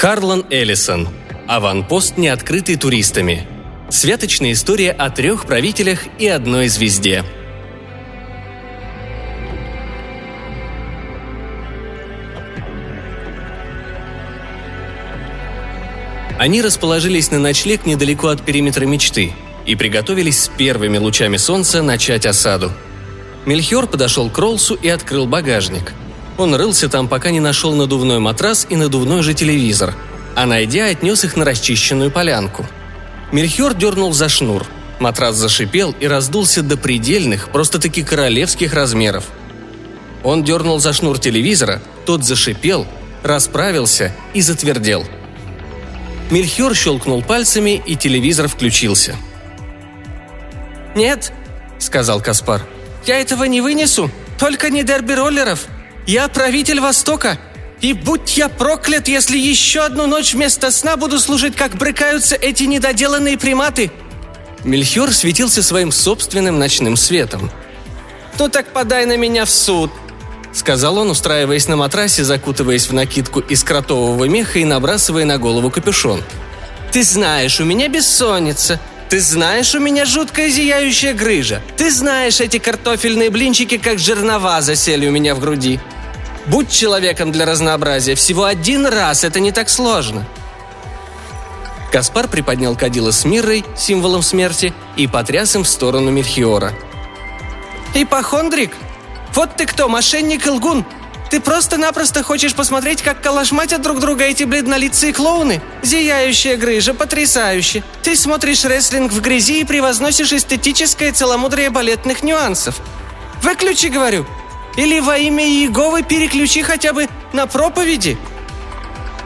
Харлан Эллисон. Аванпост, не открытый туристами. Святочная история о трех правителях и одной звезде. Они расположились на ночлег недалеко от периметра мечты и приготовились с первыми лучами солнца начать осаду. Мельхиор подошел к Ролсу и открыл багажник. Он рылся там, пока не нашел надувной матрас и надувной же телевизор, а найдя, отнес их на расчищенную полянку. Мельхиор дернул за шнур. Матрас зашипел и раздулся до предельных, просто-таки королевских размеров. Он дернул за шнур телевизора, тот зашипел, расправился и затвердел – Мельхиор щелкнул пальцами, и телевизор включился. «Нет», — сказал Каспар, — «я этого не вынесу, только не дерби роллеров. Я правитель Востока, и будь я проклят, если еще одну ночь вместо сна буду служить, как брыкаются эти недоделанные приматы!» Мельхиор светился своим собственным ночным светом. «Ну так подай на меня в суд!» — сказал он, устраиваясь на матрасе, закутываясь в накидку из кротового меха и набрасывая на голову капюшон. «Ты знаешь, у меня бессонница. Ты знаешь, у меня жуткая зияющая грыжа. Ты знаешь, эти картофельные блинчики, как жернова, засели у меня в груди. Будь человеком для разнообразия, всего один раз, это не так сложно». Каспар приподнял кадила с Миррой, символом смерти, и потряс им в сторону Мельхиора. «Ипохондрик?» Вот ты кто, мошенник и лгун! Ты просто-напросто хочешь посмотреть, как калашматят друг друга эти бледнолицые клоуны? Зияющая грыжа, потрясающе! Ты смотришь рестлинг в грязи и превозносишь эстетическое целомудрие балетных нюансов. Выключи, говорю! Или во имя Иеговы переключи хотя бы на проповеди!»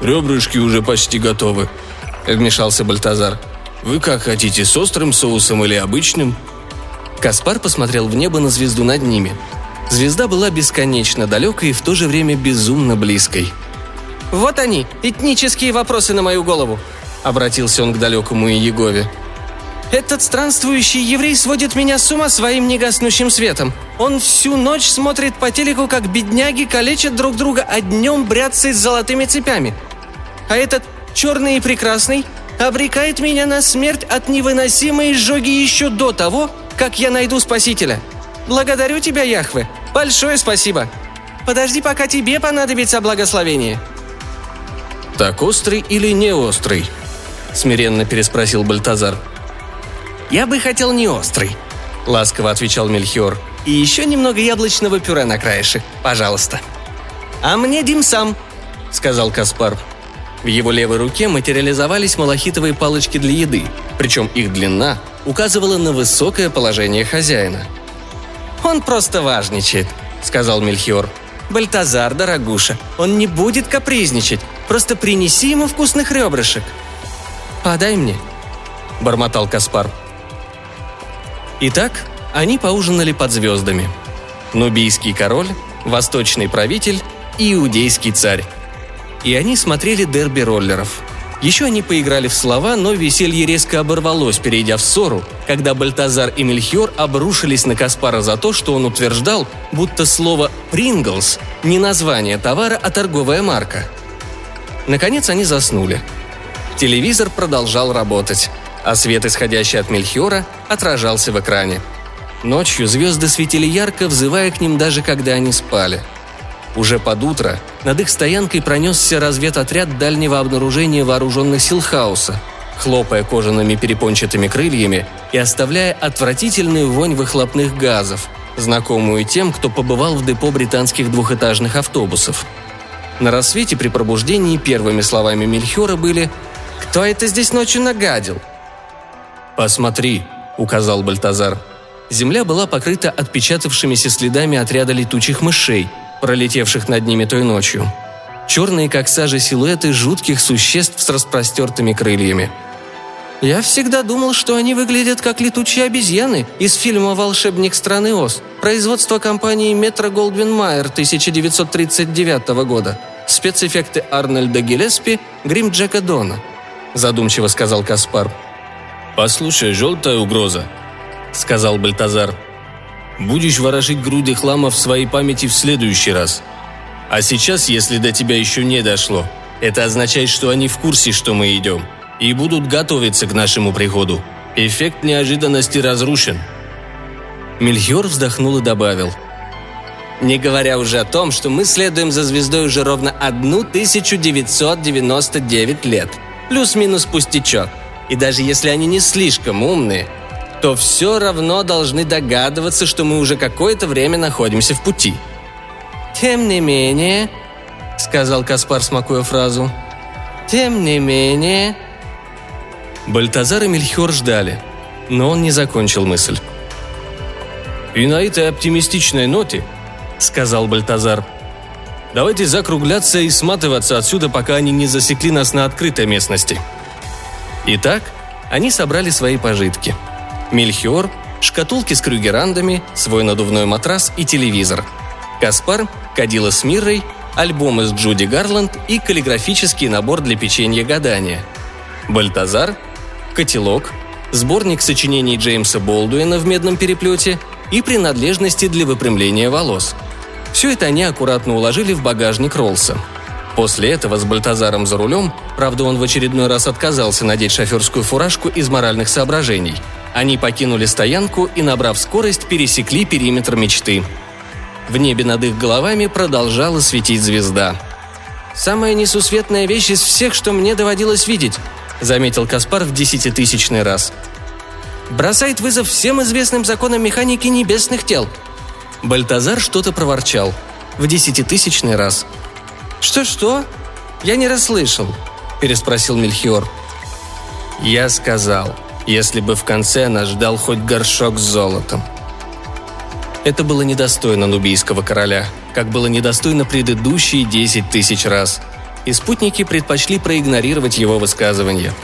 «Ребрышки уже почти готовы», — вмешался Бальтазар. «Вы как хотите, с острым соусом или обычным?» Каспар посмотрел в небо на звезду над ними — Звезда была бесконечно далекой и в то же время безумно близкой. «Вот они, этнические вопросы на мою голову», — обратился он к далекому Иегове. «Этот странствующий еврей сводит меня с ума своим негаснущим светом. Он всю ночь смотрит по телеку, как бедняги калечат друг друга, а днем бряцает золотыми цепями. А этот черный и прекрасный обрекает меня на смерть от невыносимой изжоги еще до того, как я найду Спасителя. Благодарю тебя, Яхве. Большое спасибо. Подожди, пока тебе понадобится благословение». «Так острый или не острый?» – смиренно переспросил Бальтазар. «Я бы хотел не острый», – ласково отвечал Мельхиор. «И еще немного яблочного пюре на краешек, пожалуйста». «А мне димсам», – сказал Каспар. В его левой руке материализовались малахитовые палочки для еды, причем их длина указывала на высокое положение хозяина – «Он просто важничает», — сказал Мельхиор. «Бальтазар, дорогуша, он не будет капризничать. Просто принеси ему вкусных ребрышек». «Подай мне», — бормотал Каспар. Итак, они поужинали под звездами. Нубийский король, восточный правитель и иудейский царь. И они смотрели дерби роллеров — еще они поиграли в слова, но веселье резко оборвалось, перейдя в ссору, когда Бальтазар и Мельхиор обрушились на Каспара за то, что он утверждал, будто слово «Принглс» не название товара, а торговая марка. Наконец они заснули. Телевизор продолжал работать, а свет, исходящий от Мельхиора, отражался в экране. Ночью звезды светили ярко, взывая к ним даже когда они спали – уже под утро над их стоянкой пронесся разведотряд дальнего обнаружения вооруженных сил хаоса, хлопая кожаными перепончатыми крыльями и оставляя отвратительную вонь выхлопных газов, знакомую тем, кто побывал в депо британских двухэтажных автобусов. На рассвете при пробуждении первыми словами Мельхиора были «Кто это здесь ночью нагадил?» «Посмотри», — указал Бальтазар. Земля была покрыта отпечатавшимися следами отряда летучих мышей — пролетевших над ними той ночью. Черные, как сажа, силуэты жутких существ с распростертыми крыльями. «Я всегда думал, что они выглядят как летучие обезьяны из фильма «Волшебник страны Оз», производство компании «Метро Голдвин Майер» 1939 года. Спецэффекты Арнольда Гелеспи, грим Джека Дона», – задумчиво сказал Каспар. «Послушай, желтая угроза», – сказал Бальтазар – Будешь ворошить груды хлама в своей памяти в следующий раз. А сейчас, если до тебя еще не дошло, Это означает, что они в курсе, что мы идем, и будут готовиться к нашему приходу. Эффект неожиданности разрушен». Мельхиор вздохнул и добавил. «Не говоря уже о том, что мы следуем за звездой уже ровно 1999 лет. Плюс-минус пустячок. И даже если они не слишком умные, то все равно должны догадываться, что мы уже какое-то время находимся в пути. Тем не менее, — сказал Каспар, смакуя фразу, — тем не менее... Бальтазар и Мельхиор ждали, но он не закончил мысль. «И на этой оптимистичной ноте», — сказал Бальтазар, — «давайте закругляться и сматываться отсюда, пока они не засекли нас на открытой местности». Итак, они собрали свои пожитки. Мельхиор, шкатулки с крюгерандами, свой надувной матрас и телевизор. Каспар, кадила с Миррой, альбом из Джуди Гарланд и каллиграфический набор для печенья гадания. Бальтазар, котелок, сборник сочинений Джеймса Болдуина в медном переплете и принадлежности для выпрямления волос. Все это они аккуратно уложили в багажник Роллса – После этого с Бальтазаром за рулем, правда он в очередной раз отказался надеть шоферскую фуражку из моральных соображений. Они покинули стоянку и, набрав скорость, пересекли периметр мечты. В небе над их головами продолжала светить звезда. «Самая несусветная вещь из всех, что мне доводилось видеть», — заметил Каспар в десятитысячный раз. «Бросает вызов всем известным законам механики небесных тел». Бальтазар что-то проворчал. В десятитысячный раз — «Что-что? Я не расслышал», – переспросил Мельхиор. «Я сказал, если бы в конце нас ждал хоть горшок с золотом». Это было недостойно нубийского короля, как было недостойно предыдущие десять тысяч раз. И спутники предпочли проигнорировать его высказывание –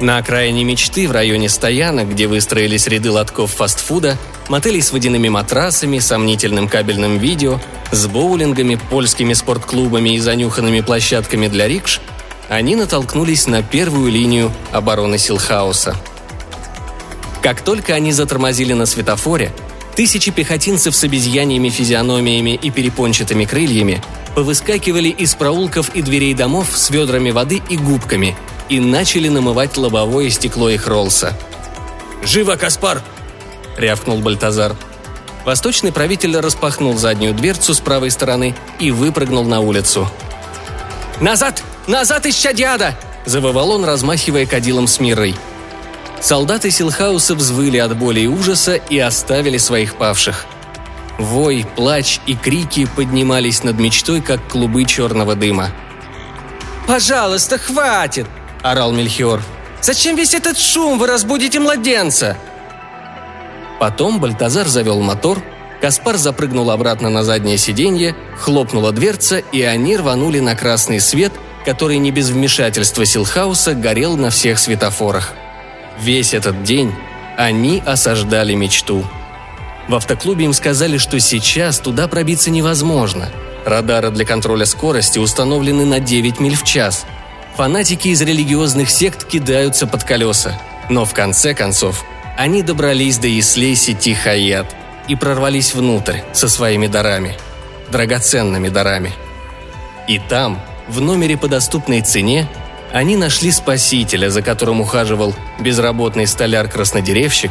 на окраине мечты, в районе стоянок, где выстроились ряды лотков фастфуда, мотелей с водяными матрасами, сомнительным кабельным видео, с боулингами, польскими спортклубами и занюханными площадками для рикш, они натолкнулись на первую линию обороны Силхауса. Как только они затормозили на светофоре, тысячи пехотинцев с обезьяньями физиономиями и перепончатыми крыльями повыскакивали из проулков и дверей домов с ведрами воды и губками – и начали намывать лобовое стекло их Роллса. «Живо, Каспар!» – рявкнул Бальтазар. Восточный правитель распахнул заднюю дверцу с правой стороны и выпрыгнул на улицу. «Назад! Назад, исчадьяда!» – завывал он, размахивая кадилом с мирой. Солдаты Силхауса взвыли от боли и ужаса и оставили своих павших. Вой, плач и крики поднимались над мечтой, как клубы черного дыма. «Пожалуйста, хватит!» – орал Мельхиор. «Зачем весь этот шум? Вы разбудите младенца!» Потом Бальтазар завел мотор, Каспар запрыгнул обратно на заднее сиденье, хлопнула дверца, и они рванули на красный свет, который не без вмешательства Силхауса горел на всех светофорах. Весь этот день они осаждали мечту. В автоклубе им сказали, что сейчас туда пробиться невозможно. Радары для контроля скорости установлены на 9 миль в час – Фанатики из религиозных сект кидаются под колеса. Но в конце концов, они добрались до Ислей сети Хаят и прорвались внутрь со своими дарами. Драгоценными дарами. И там, в номере по доступной цене, они нашли спасителя, за которым ухаживал безработный столяр-краснодеревщик,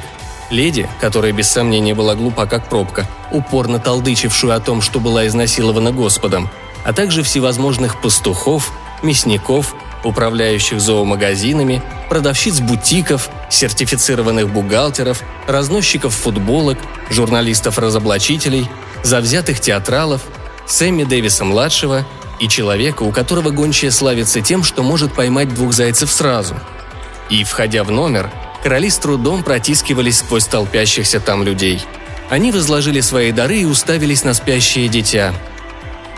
леди, которая без сомнения была глупа как пробка, упорно толдычившую о том, что была изнасилована Господом, а также всевозможных пастухов, мясников управляющих зоомагазинами, продавщиц бутиков, сертифицированных бухгалтеров, разносчиков футболок, журналистов-разоблачителей, завзятых театралов, Сэмми Дэвиса-младшего и человека, у которого гончая славится тем, что может поймать двух зайцев сразу. И, входя в номер, короли с трудом протискивались сквозь толпящихся там людей. Они возложили свои дары и уставились на спящее дитя.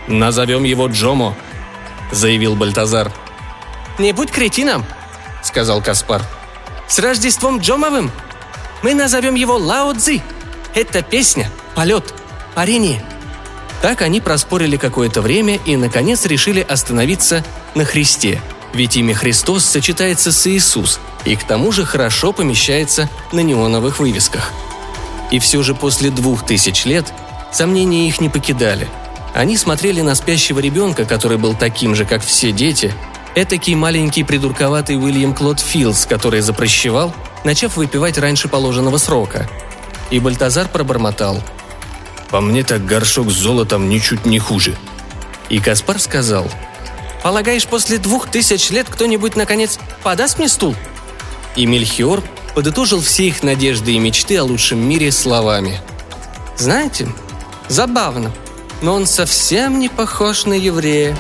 «Назовем его Джомо», — заявил Бальтазар — «Не будь кретином», — сказал Каспар. «С Рождеством Джомовым мы назовем его Лао Цзи. Это песня, полет, парение». Так они проспорили какое-то время и, наконец, решили остановиться на Христе, ведь имя Христос сочетается с Иисус и к тому же хорошо помещается на неоновых вывесках. И все же после двух тысяч лет сомнения их не покидали. Они смотрели на спящего ребенка, который был таким же, как все дети, Этакий маленький придурковатый Уильям Клод Филдс, который запрощевал, начав выпивать раньше положенного срока. И Бальтазар пробормотал. «По мне так горшок с золотом ничуть не хуже». И Каспар сказал. «Полагаешь, после двух тысяч лет кто-нибудь, наконец, подаст мне стул?» И Мельхиор подытожил все их надежды и мечты о лучшем мире словами. «Знаете, забавно, но он совсем не похож на еврея»,